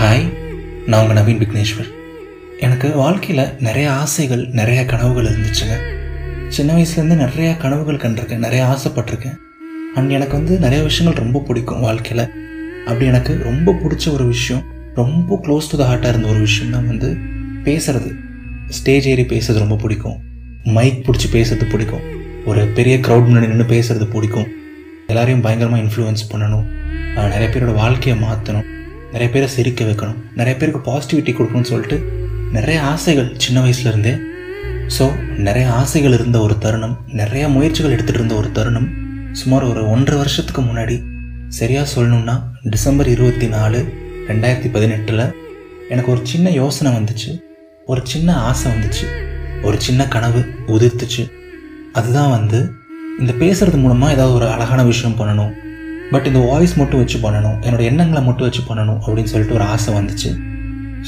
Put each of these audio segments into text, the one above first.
Hi நான் உங்கள் நவீன் விக்னேஸ்வர். எனக்கு வாழ்க்கையில் நிறைய ஆசைகள் நிறைய கனவுகள் இருந்துச்சுங்க. சின்ன வயசுலேருந்து நிறைய கனவுகள் கண்டிருக்கேன் நிறைய ஆசைப்பட்டிருக்கேன். அண்ட் எனக்கு வந்து நிறைய விஷயங்கள் ரொம்ப பிடிக்கும் வாழ்க்கையில். அப்படி எனக்கு ரொம்ப பிடிச்ச ஒரு விஷயம் ரொம்ப க்ளோஸ் டு த ஹார்ட்டாக இருந்த ஒரு விஷயம் தான் வந்து பேசுறது. ஸ்டேஜ் ஏறி பேசுறது ரொம்ப பிடிக்கும். மைக் பிடிச்சி பேசுறது பிடிக்கும். ஒரு பெரிய க்ரௌட் முன்னாடி நின்று பேசுறது பிடிக்கும். எல்லாரையும் பயங்கரமாக இன்ஃப்ளூயன்ஸ் பண்ணணும். நிறைய பேரோட வாழ்க்கையை மாற்றணும் நிறைய பேரை சிரிக்க வைக்கணும். நிறைய பேருக்கு பாசிட்டிவிட்டி கொடுக்கணும்னு சொல்லிட்டு நிறைய ஆசைகள் சின்ன வயசுல இருந்தே. ஸோ நிறைய ஆசைகள் இருந்த ஒரு தருணம் நிறைய முயற்சிகள் எடுத்துகிட்டு இருந்த ஒரு தருணம். சுமார் ஒரு ஒன்றரை வருஷத்துக்கு முன்னாடி சரியாக சொல்லணும்னா டிசம்பர் இருபத்தி நாலு ரெண்டாயிரத்தி பதினெட்டில் எனக்கு ஒரு சின்ன யோசனை வந்துச்சு. ஒரு சின்ன ஆசை வந்துச்சு. ஒரு சின்ன கனவு உதிர்த்துச்சு. அதுதான் வந்து இந்த பேசுறது மூலமாக ஏதாவது ஒரு அழகான விஷயம் பண்ணணும். பட் இந்த வாய்ஸ் மட்டும் வச்சு பண்ணணும். என்னோட எண்ணங்களை மட்டும் வச்சு பண்ணணும் அப்படின்னு சொல்லிட்டு ஒரு ஆசை வந்துச்சு.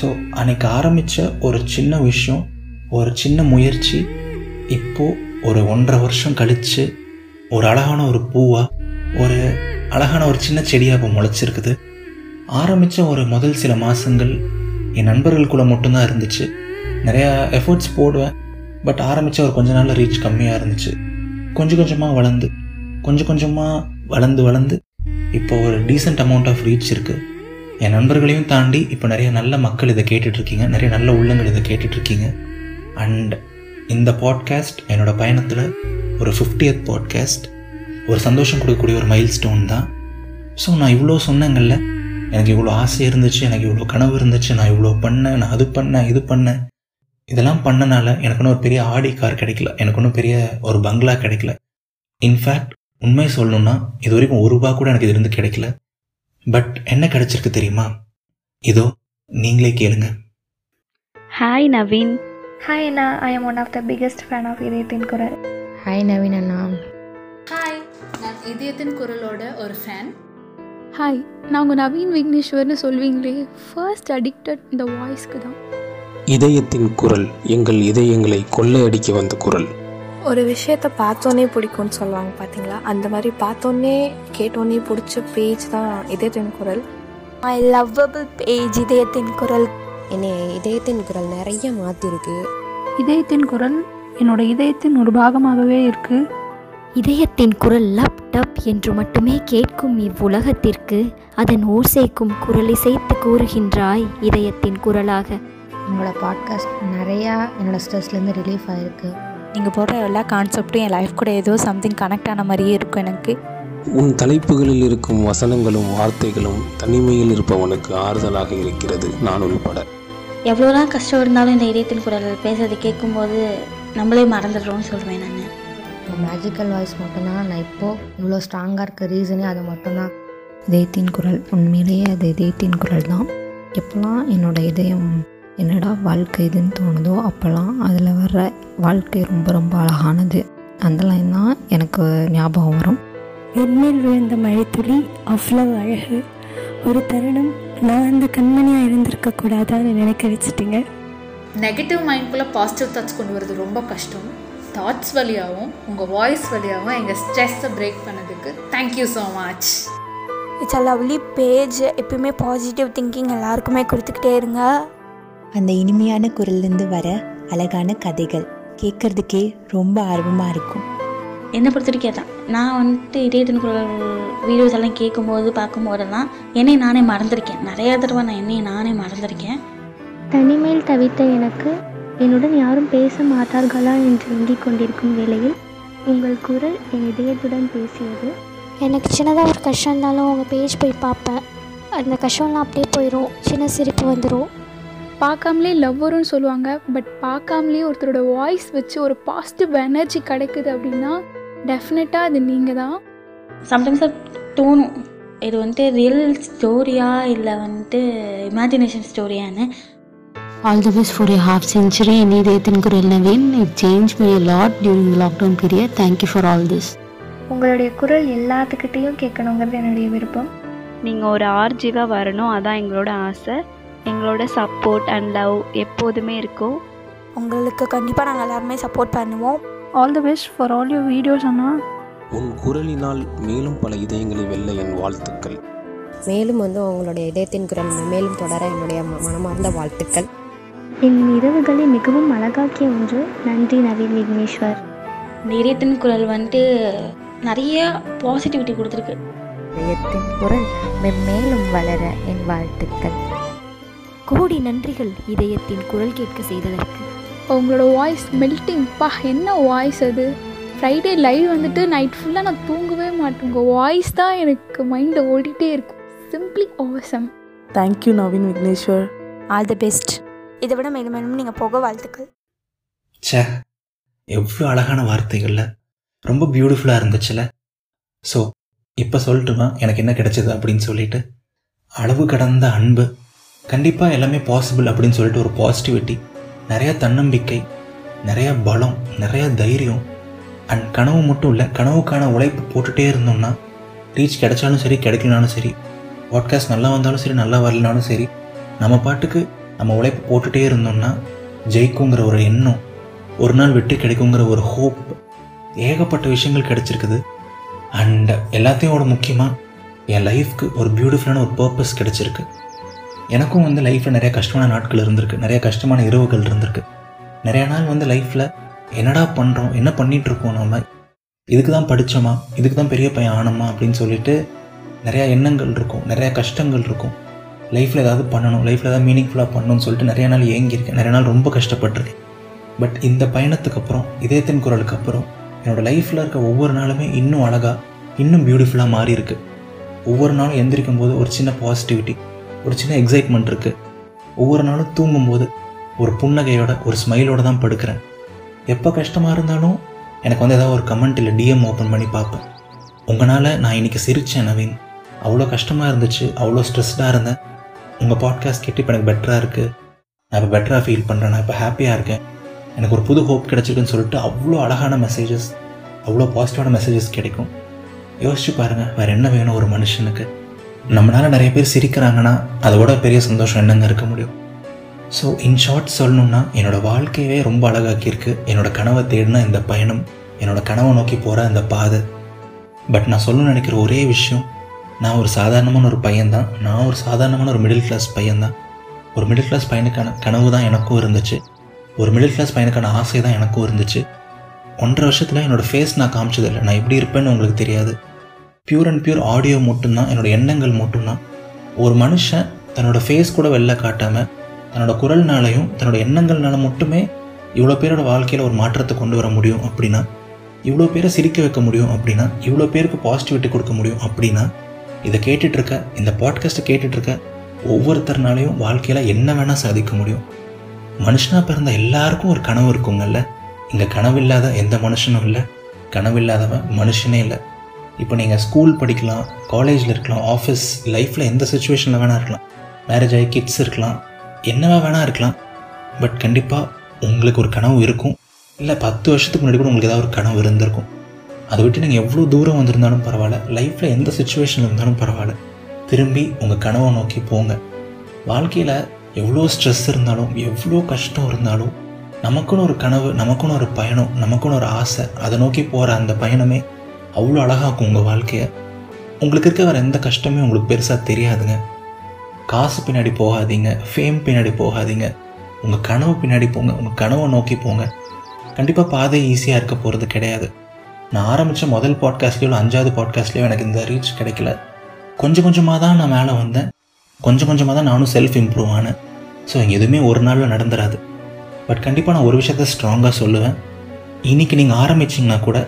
ஸோ அன்னைக்கு ஆரம்பித்த ஒரு சின்ன விஷயம் ஒரு சின்ன முயற்சி இப்போது ஒரு ஒன்றரை வருஷம் கழித்து ஒரு அழகான ஒரு பூவாக ஒரு அழகான ஒரு சின்ன செடியாக இப்போ முளைச்சிருக்குது. ஆரம்பித்த ஒரு முதல் சில மாதங்கள் என் நண்பர்களுக்குள்ளே மட்டும்தான் இருந்துச்சு. நிறையா எஃபர்ட்ஸ் போடுவேன். பட் ஆரம்பித்த ஒரு கொஞ்ச நாளில் ரீச் கம்மியாக இருந்துச்சு. கொஞ்சம் கொஞ்சமாக வளர்ந்து கொஞ்சம் கொஞ்சமாக வளர்ந்து வளர்ந்து இப்போ ஒரு டீசெண்ட் அமௌண்ட் ஆஃப் ரீச் இருக்குது என் நண்பர்களையும் தாண்டி இப்போ நிறைய நல்ல மக்கள் இதை கேட்டுட்ருக்கீங்க. நிறைய நல்ல உள்ளங்கள் இதை கேட்டுட்ருக்கீங்க. அண்ட் இந்த பாட்காஸ்ட் என்னோட பயணத்தில் ஒரு ஃபிஃப்டியத் பாட்காஸ்ட் ஒரு சந்தோஷம் கொடுக்கக்கூடிய ஒரு மைல் ஸ்டோன் தான். ஸோ நான் இவ்வளோ சொன்னேங்கல்ல எனக்கு இவ்வளோ ஆசை இருந்துச்சு எனக்கு இவ்வளோ கனவு இருந்துச்சு நான் இவ்வளோ பண்ணேன் நான் அது பண்ணேன் இது பண்ணேன். இதெல்லாம் பண்ணனால எனக்கு ஒன்றும் ஒரு பெரிய ஆடி கார் கிடைக்கல. எனக்கு ஒன்றும் பெரிய ஒரு பங்களா கிடைக்கல. இன்ஃபேக்ட் உண்மை சொல்லணும்னா இது வரைக்கும் ஒரு ரூபா கூட எனக்கு இதுலேருந்து கிடைக்கல. பட் என்ன கிடைச்சிருக்கு தெரியுமா? இதோ நீங்களே கேளுங்க. Hi Naveen Hi Anna, I am one of the biggest fan of இதயத்தின் குரல் ஹாய் நவீன் அண்ணா ஹாய் நான் இதயத்தின் குரலோட ஒரு ஃபேன் ஹாய் நான் உங்கள் நவீன் விக்னேஸ்வர்னு சொல்வீங்களே ஃபர்ஸ்ட் அடிக்டட் இந்த வாய்ஸ்க்கு தான். இதயத்தின் குரல் எங்கள் இதயங்களை கொள்ளையடிக்க வந்த குரல். ஒரு விஷயத்த பார்த்தோன்னே பிடிக்கும்னு சொல்லுவாங்க பார்த்தீங்களா அந்த மாதிரி பார்த்தோன்னே கேட்டோன்னே பிடிச்ச பேஜ் தான் இதயத்தின் குரல். மை லவ்வபிள் பேஜ் இதயத்தின் குரல். என்னை இதயத்தின் குரல் நிறைய மாற்றிருக்கு இதயத்தின் குரல் என்னோட இதயத்தின் ஒரு பாகமாகவே இருக்குது இதயத்தின் குரல் லப் டப் என்று மட்டுமே கேட்கும் இவ்வுலகத்திற்கு அதன் ஓசைக்கும் குரலிசைத்து கூறுகின்றாய் இதயத்தின் குரலாக. உங்களோட பாட்காஸ்ட் நிறையா என்னோடய ஸ்ட்ரெஸ்லேருந்து ரிலீஃப் ஆகிருக்கு நீங்கள் போடுற எல்லா கான்செப்டும் என் லைஃப் கூட ஏதோ சம்திங் கனெக்ட் ஆன மாதிரியே இருக்கும் எனக்கு. உன் தலைப்புகளில் இருக்கும் வசனங்களும் வார்த்தைகளும் தனிமையில் இருப்பவனுக்கு ஆறுதலாக இருக்கிறது நான் உள்பட. எவ்வளோதான் கஷ்டம் இருந்தாலும் இந்த இதயத்தின் குரல் பேசுறது கேட்கும்போது நம்மளே மறந்துடுறோம்னு சொல்வேன் நான். மேஜிக்கல் வாய்ஸ் மட்டும்தான். நான் இப்போது இவ்வளோ ஸ்ட்ராங்காக இருக்க ரீசனே அது மட்டும்தான். இதயத்தின் குரல் உண்மையிலேயே அது இதயத்தின் குரல் தான் எப்போல்லாம் என்னோட இதயம் என்னடா வாழ்க்கை இதுன்னு தோணுதோ அப்போல்லாம் அதில் வர்ற வாழ்க்கை ரொம்ப ரொம்ப அழகானது. அந்த லைன் தான் எனக்கு ஞாபகம் வரும். என்மேல் விழுந்த மழைத்துளி அவ்வளவு அழகு. ஒரு தருணம் நான் அந்த கண்மணியாக இருந்திருக்க கூடாதான்னு நினைக்க வச்சுட்டீங்க. நெகட்டிவ் மைண்ட்குள்ளே பாசிட்டிவ் தாட்ஸ் கொண்டு வரது ரொம்ப கஷ்டம். தாட்ஸ் வழியாகவும் உங்கள் வாய்ஸ் வழியாகவும் எங்கள் ஸ்ட்ரெஸ்ஸை பிரேக் பண்ணதுக்கு thank you so much it's a lovely page எப்பயுமே பாசிட்டிவ் திங்கிங் எல்லாருக்குமே கொடுத்துக்கிட்டே இருங்க. அந்த இனிமையான குரல்லேருந்து வர அழகான கதைகள் கேட்கறதுக்கே ரொம்ப ஆர்வமாக இருக்கும். என்னை பொறுத்த வரைக்கும் தான் நான் வந்துட்டு இதயத்தின் குரல் வீடியோஸ் எல்லாம் கேட்கும்போது பார்க்கும்போதெல்லாம் என்னை நானே மறந்திருக்கேன். நிறைய தடவை நான் என்னை நானே மறந்திருக்கேன். தனிமையில் தவித்த எனக்கு என்னுடன் யாரும் பேச மாட்டார்களா என்று எண்ணிக் கொண்டிருக்கும் வேளையில் உங்கள் குரல் என் இதயத்துடன் பேசியது. எனக்கு சின்னதாக ஒரு கஷ்டம் இருந்தாலும் உங்கள் பேஜ் போய் பார்ப்பேன். அந்த கஷ்டம்லாம் அப்படியே போயிடும் சின்ன சிரிப்பு வந்துடும் பார்க்காமலே லவ் வரும்னு சொல்லுவாங்க. பட் பார்க்காமலே ஒருத்தரோட வாய்ஸ் வச்சு ஒரு பாசிட்டிவ் எனர்ஜி கிடைக்குது அப்படின்னா டெஃபினட்டாக அது நீங்கள் தான் சம்டைம்ஸ் தோணும். இது வந்துட்டு ரியல் ஸ்டோரியா இல்லை வந்துட்டு இமேஜினேஷன் ஸ்டோரியான்னு All the best for your half century. in இதயத்தின் குரல் Naveen. A lot during the lockdown period. Thank you for all this. உங்களுடைய குரல் எல்லாத்துக்கிட்டேயும் கேட்கணுங்கிறது என்னுடைய விருப்பம். நீங்கள் ஒரு ஆர்ஜிவாக வரணும். அதான் எங்களோட ஆசை. எங்களோட சப்போர்ட் அண்ட் லவ் எப்போதுமே இருக்கும். உங்களுக்கு கண்டிப்பாக நாங்கள் எல்லாருமே சப்போர்ட் பண்ணுவோம். All the best for all your videos அண்ணா. உன் குரலினால் மேலும் பல இதயங்களை வெல்ல என் வாழ்த்துக்கள். மேலும் வந்து உங்களுடைய இதயத்தின் குரல் மேலும் தொடர என்னுடைய மனமார்ந்த வாழ்த்துக்கள். என் இரவுகளை மிகவும் அழகாக்கிய ஒன்று நன்றி நவீன் விக்னேஸ்வர். இதயத்தின் குரல் வந்துட்டு நிறைய பாசிட்டிவிட்டி கொடுத்துருக்கு. இதயத்தின் குரல் மென்மேலும் வளர என் வாழ்த்துக்கள். கோடி நன்றிகள் இதயத்தின் குரல் கேட்க செய்ததற்கு. உங்களோட வாய்ஸ் மெல்ட்டிங் பா என்ன வாய்ஸ் அது? ஃப்ரைடே லைவ் வந்துட்டு நைட் ஃபுல்லாக நான் தூங்கவே மாட்டேன். உங்கள் வாய்ஸ் தான் எனக்கு மைண்டில் ஓடிட்டே இருக்கும். Simply awesome. Thank you Naveen Vigneshwar all the best இதை விட மேலும் மேலும் நீங்கள் போக வாழ்த்துக்கள். ச்சே எவ்வளோ அழகான வார்த்தைகள்ல. ரொம்ப பியூட்டிஃபுல்லாக இருந்துச்சுல. ஸோ இப்போ சொல்லட்டுமா? எனக்கு என்ன கிடைச்சது அப்படின்னு சொல்லிட்டு. அளவு கடந்த அன்பு. கண்டிப்பாக எல்லாமே பாசிபிள் அப்படின்னு சொல்லிட்டு ஒரு பாசிட்டிவிட்டி நிறையா தன்னம்பிக்கை நிறையா பலம் நிறையா தைரியம். அண்ட் கனவு மட்டும் இல்லை கனவுக்கான உழைப்பு போட்டுகிட்டே இருந்தோம்னா ரீச் கிடைச்சாலும் சரி கிடைக்கலனாலும் சரி பாட்காஸ்ட் நல்லா வந்தாலும் சரி நல்லா வரலனாலும் சரி நம்ம பாட்டுக்கு நம்ம உழைப்பு போட்டுகிட்டே இருந்தோம்னா ஜெயிக்குங்கிற ஒரு எண்ணம் ஒரு நாள் வெற்றி கிடைக்குங்கிற ஒரு ஹோப் ஏகப்பட்ட விஷயங்கள் கிடைச்சிருக்குது. அண்ட் எல்லாத்தையோட முக்கியமாக என் லைஃப்க்கு ஒரு பியூட்டிஃபுல்லான ஒரு பர்பஸ் கிடச்சிருக்கு. எனக்கும் வந்து லைஃப்பில் நிறைய கஷ்டமான நாட்கள் இருந்திருக்கு. நிறைய கஷ்டமான இரவுகள் இருந்திருக்கு. நிறைய நாள் வந்து லைஃப்பில் என்னடா பண்ணுறோம் என்ன பண்ணிகிட்ருக்கோம் நம்ம? இதுக்கு தான் படித்தோமா இதுக்கு தான் பெரிய பையன் ஆனோமா? அப்படின்னு சொல்லிட்டு நிறையா எண்ணங்கள் இருக்கும். நிறையா கஷ்டங்கள் இருக்கும். லைஃப்பில் ஏதாவது பண்ணணும் லைஃப்பில் ஏதாவது மீனிங்ஃபுல்லாக பண்ணணும்னு சொல்லிட்டு நிறைய நாள் ஏங்கியிருக்கேன். நிறைய நாள் ரொம்ப கஷ்டப்பட்டிருக்கேன். பட் இந்த பயணத்துக்கு அப்புறம் இதயத்தின் குரலுக்கு அப்புறம் என்னோடய லைஃப்பில் இருக்க ஒவ்வொரு நாளுமே இன்னும் அழகாக இன்னும் பியூட்டிஃபுல்லாக மாறி இருக்கு ஒவ்வொரு நாளும் எந்திரிக்கும் போது ஒரு சின்ன பாசிட்டிவிட்டி ஒரு சின்ன எக்ஸைட்மெண்ட் இருக்குது ஒவ்வொரு நாளும் தூங்கும்போது ஒரு புன்னகையோட ஒரு ஸ்மைலோட தான் படுக்கிறேன். எப்போ கஷ்டமாக இருந்தாலும் எனக்கு வந்து ஏதாவது ஒரு கமெண்ட் இல்லை டிஎம் ஓப்பன் பண்ணி பார்ப்பேன். உங்களால் நான் இன்னைக்கு சிரித்தேன் நவீன். அவ்வளோ கஷ்டமாக இருந்துச்சு அவ்வளோ ஸ்ட்ரெஸ்டாக இருந்தேன். உங்கள் பாட்காஸ்ட் கேட்டு இப்போ எனக்கு பெட்டராக இருக்குது நான் இப்போ பெட்டராக ஃபீல் பண்ணுறேன் நான் இப்போ ஹாப்பியாக இருக்கேன். எனக்கு ஒரு புது ஹோப் கிடச்சிருக்குன்னு சொல்லிட்டு அவ்வளோ அழகான மெசேஜஸ் அவ்வளோ பாசிட்டிவான மெசேஜஸ் கிடைக்கும். யோசிச்சு பாருங்கள் வேறு என்ன வேணும் ஒரு மனுஷனுக்கு? நம்மளால் நிறைய பேர் சிரிக்கிறாங்கன்னா அதோட பெரிய சந்தோஷம் என்னங்க இருக்க முடியும்? ஸோ இன் ஷார்ட் சொல்லணும்னா என்னோடய வாழ்க்கையவே ரொம்ப அழகாக்கியிருக்கு. என்னோடய கனவை தேடின இந்த பயணம் என்னோடய கனவை நோக்கி போகிற அந்த பாதை. பட் நான் சொல்லணும்னு நினைக்கிற ஒரே விஷயம் நான் ஒரு சாதாரணமான ஒரு பையன்தான். நான் ஒரு சாதாரணமான ஒரு மிடில் கிளாஸ் பையன்தான். ஒரு மிடில் கிளாஸ் பையனுக்கான கனவு தான் எனக்கும் இருந்துச்சு. ஒரு மிடில் கிளாஸ் பையனுக்கான ஆசை தான் எனக்கும் இருந்துச்சு. ஒன்றரை வருஷத்தில் என்னோடய ஃபேஸ் நான் காமிச்சதில்லை. நான் எப்படி இருப்பேன்னு உங்களுக்கு தெரியாது. பியூர் அண்ட் பியூர் ஆடியோ மட்டும்தான் என்னோட எண்ணங்கள் மட்டும்தான். ஒரு மனுஷன் தன்னோட ஃபேஸ் கூட வெளில காட்டாமல் தன்னோட குரல்னாலையும் தன்னோட எண்ணங்கள்னால மட்டுமே இவ்வளோ பேரோட வாழ்க்கையில் ஒரு மாற்றத்தை கொண்டு வர முடியும் அப்படின்னா இவ்வளோ பேரை சிரிக்க வைக்க முடியும் அப்படின்னா இவ்வளோ பேருக்கு பாசிட்டிவிட்டி கொடுக்க முடியும் அப்படின்னா இதை கேட்டுட்ருக்க இந்த பாட்காஸ்ட்டை கேட்டுட்ருக்க ஒவ்வொருத்தர்னாலையும் வாழ்க்கையில் என்ன வேணால் சாதிக்க முடியும். மனுஷனாக பிறந்த எல்லாருக்கும் ஒரு கனவு இருக்குங்கல்ல? இங்கே கனவு இல்லாத எந்த மனுஷனும் இல்லை. கனவு இல்லாதவன் மனுஷனே இல்லை. இப்போ நீங்கள் ஸ்கூல் படிக்கலாம் காலேஜில் இருக்கலாம் ஆஃபீஸ் லைஃப்பில் எந்த சுச்சுவேஷனில் வேணால் இருக்கலாம். மேரேஜ் ஆகி கிட்ஸ் இருக்கலாம் என்னவா வேணால் இருக்கலாம். பட் கண்டிப்பாக உங்களுக்கு ஒரு கனவு இருக்கும். இல்லை பத்து வருஷத்துக்கு முன்னாடி கூட உங்களுக்கு ஏதாவது ஒரு கனவு இருந்திருக்கும். அதை விட்டு நீங்கள் எவ்வளோ தூரம் வந்திருந்தாலும் பரவாயில்ல லைஃப்பில் எந்த சுச்சுவேஷனில் இருந்தாலும் பரவாயில்ல. திரும்பி உங்கள் கனவை நோக்கி போங்க. வாழ்க்கையில் எவ்வளோ ஸ்ட்ரெஸ் இருந்தாலும் எவ்வளோ கஷ்டம் இருந்தாலும் நமக்குன்னு ஒரு கனவு நமக்குன்னு ஒரு பயணம் நமக்குன்னு ஒரு ஆசை அதை நோக்கி போகிற அந்த பயணமே அவ்வளோ அழகாக்கும் உங்கள் வாழ்க்கையை. உங்களுக்கு இருக்க வேறு எந்த கஷ்டமே உங்களுக்கு பெருசாக தெரியாதுங்க. காசு பின்னாடி போகாதீங்க ஃபேம் பின்னாடி போகாதீங்க. உங்கள் கனவு பின்னாடி போங்க உங்கள் கனவை நோக்கி போங்க. கண்டிப்பாக பாதை ஈஸியாக இருக்க போகிறது கிடையாது. நான் ஆரம்பித்த முதல் பாட்காஸ்ட்லேயோ இல்லை அஞ்சாவது பாட்காஸ்ட்லேயோ எனக்கு இந்த ரீச் கிடைக்கல. கொஞ்சம் கொஞ்சமாக தான் நான் மேலே வந்தேன். கொஞ்சம் கொஞ்சமாக தான் நானும் செல்ஃப் இம்ப்ரூவ் ஆனேன் ஸோ எதுவுமே ஒரு நாளில் நடந்துராது. பட் கண்டிப்பாக நான் ஒரு விஷயத்த ஸ்ட்ராங்காக சொல்லுவேன். இன்றைக்கி நீங்கள் ஆரம்பிச்சிங்கன்னா கூட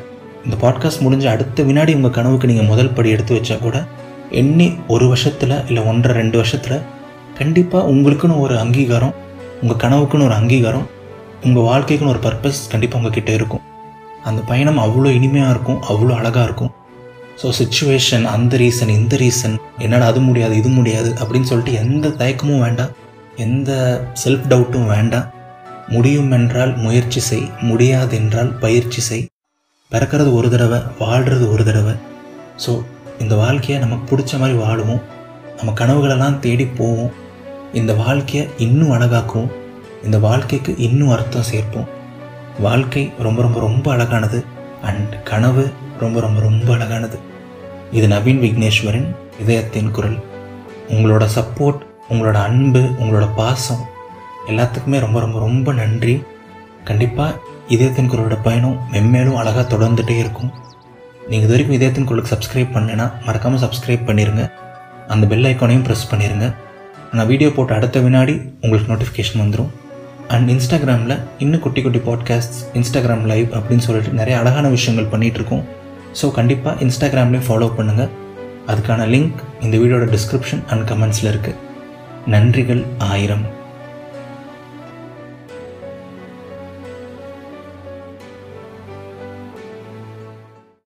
இந்த பாட்காஸ்ட் முடிஞ்ச அடுத்த வினாடி உங்கள் கனவுக்கு நீங்கள் முதல் படி எடுத்து வச்சா கூட எண்ணி ஒரு வருஷத்தில் இல்லை ஒன்றரை ரெண்டு வருஷத்தில் கண்டிப்பாக உங்களுக்குன்னு ஒரு அங்கீகாரம் உங்கள் கனவுக்குன்னு ஒரு அங்கீகாரம் உங்கள் வாழ்க்கைக்குன்னு ஒரு பர்பஸ் கண்டிப்பாக உங்ககிட்ட இருக்கும். அந்த பயணம் அவ்வளோ இனிமையாக இருக்கும் அவ்வளோ அழகாக இருக்கும். ஸோ சுச்சுவேஷன் அந்த ரீசன் இந்த ரீசன் என்னால் அது முடியாது இது முடியாது அப்படின்னு சொல்லிட்டு எந்த தயக்கமும் வேண்டாம் எந்த செல்ஃப் டவுட்டும் வேண்டாம். முடியும் என்றால் முயற்சி செய் முடியாது என்றால் பயிற்சி செய். பிறக்கிறது ஒரு தடவை வாழ்கிறது ஒரு தடவை. ஸோ இந்த வாழ்க்கையை நமக்கு பிடிச்ச மாதிரி வாழுவோம். நம்ம கனவுகளெல்லாம் தேடி போவோம். இந்த வாழ்க்கையை இன்னும் அழகாக்குவோம். இந்த வாழ்க்கைக்கு இன்னும் அர்த்தம் சேர்ப்போம். வாழ்க்கை ரொம்ப ரொம்ப ரொம்ப அழகானது. அண்ட் கனவு ரொம்ப ரொம்ப ரொம்ப அழகானது. இது நவீன் விக்னேஸ்வரின் இதயத்தின் குரல். உங்களோட சப்போர்ட் உங்களோட அன்பு உங்களோட பாசம் எல்லாத்துக்குமே ரொம்ப ரொம்ப ரொம்ப நன்றி. கண்டிப்பாக இதயத்தின் குரலோட பயணம் மென்மேலும் அழகாக தொடர்ந்துகிட்டே இருக்கும். நீங்கள் இது வரைக்கும் இதயத்தின் குரலுக்கு சப்ஸ்கிரைப் பண்ணலைன்னா மறக்காமல் சப்ஸ்கிரைப் பண்ணிடுங்க அந்த பெல் ஐக்கானையும் ப்ரெஸ் பண்ணிடுங்க நான் வீடியோ போட்ட அடுத்த வினாடி உங்களுக்கு நோட்டிஃபிகேஷன் வந்துடும் அண்ட் இன்ஸ்டாகிராமில் இன்னும் குட்டி குட்டி பாட்காஸ்ட் இன்ஸ்டாகிராம் லைவ் அப்படின்னு சொல்லிட்டு நிறைய அழகான விஷயங்கள் பண்ணிகிட்ருக்கோம் ஸோ கண்டிப்பாக இன்ஸ்டாகிராம்லேயும் ஃபாலோ பண்ணுங்கள் அதுக்கான லிங்க் இந்த வீடியோட டிஸ்கிரிப்ஷன் அண்ட் கமெண்ட்ஸில் இருக்குது நன்றிகள் ஆயிரம்.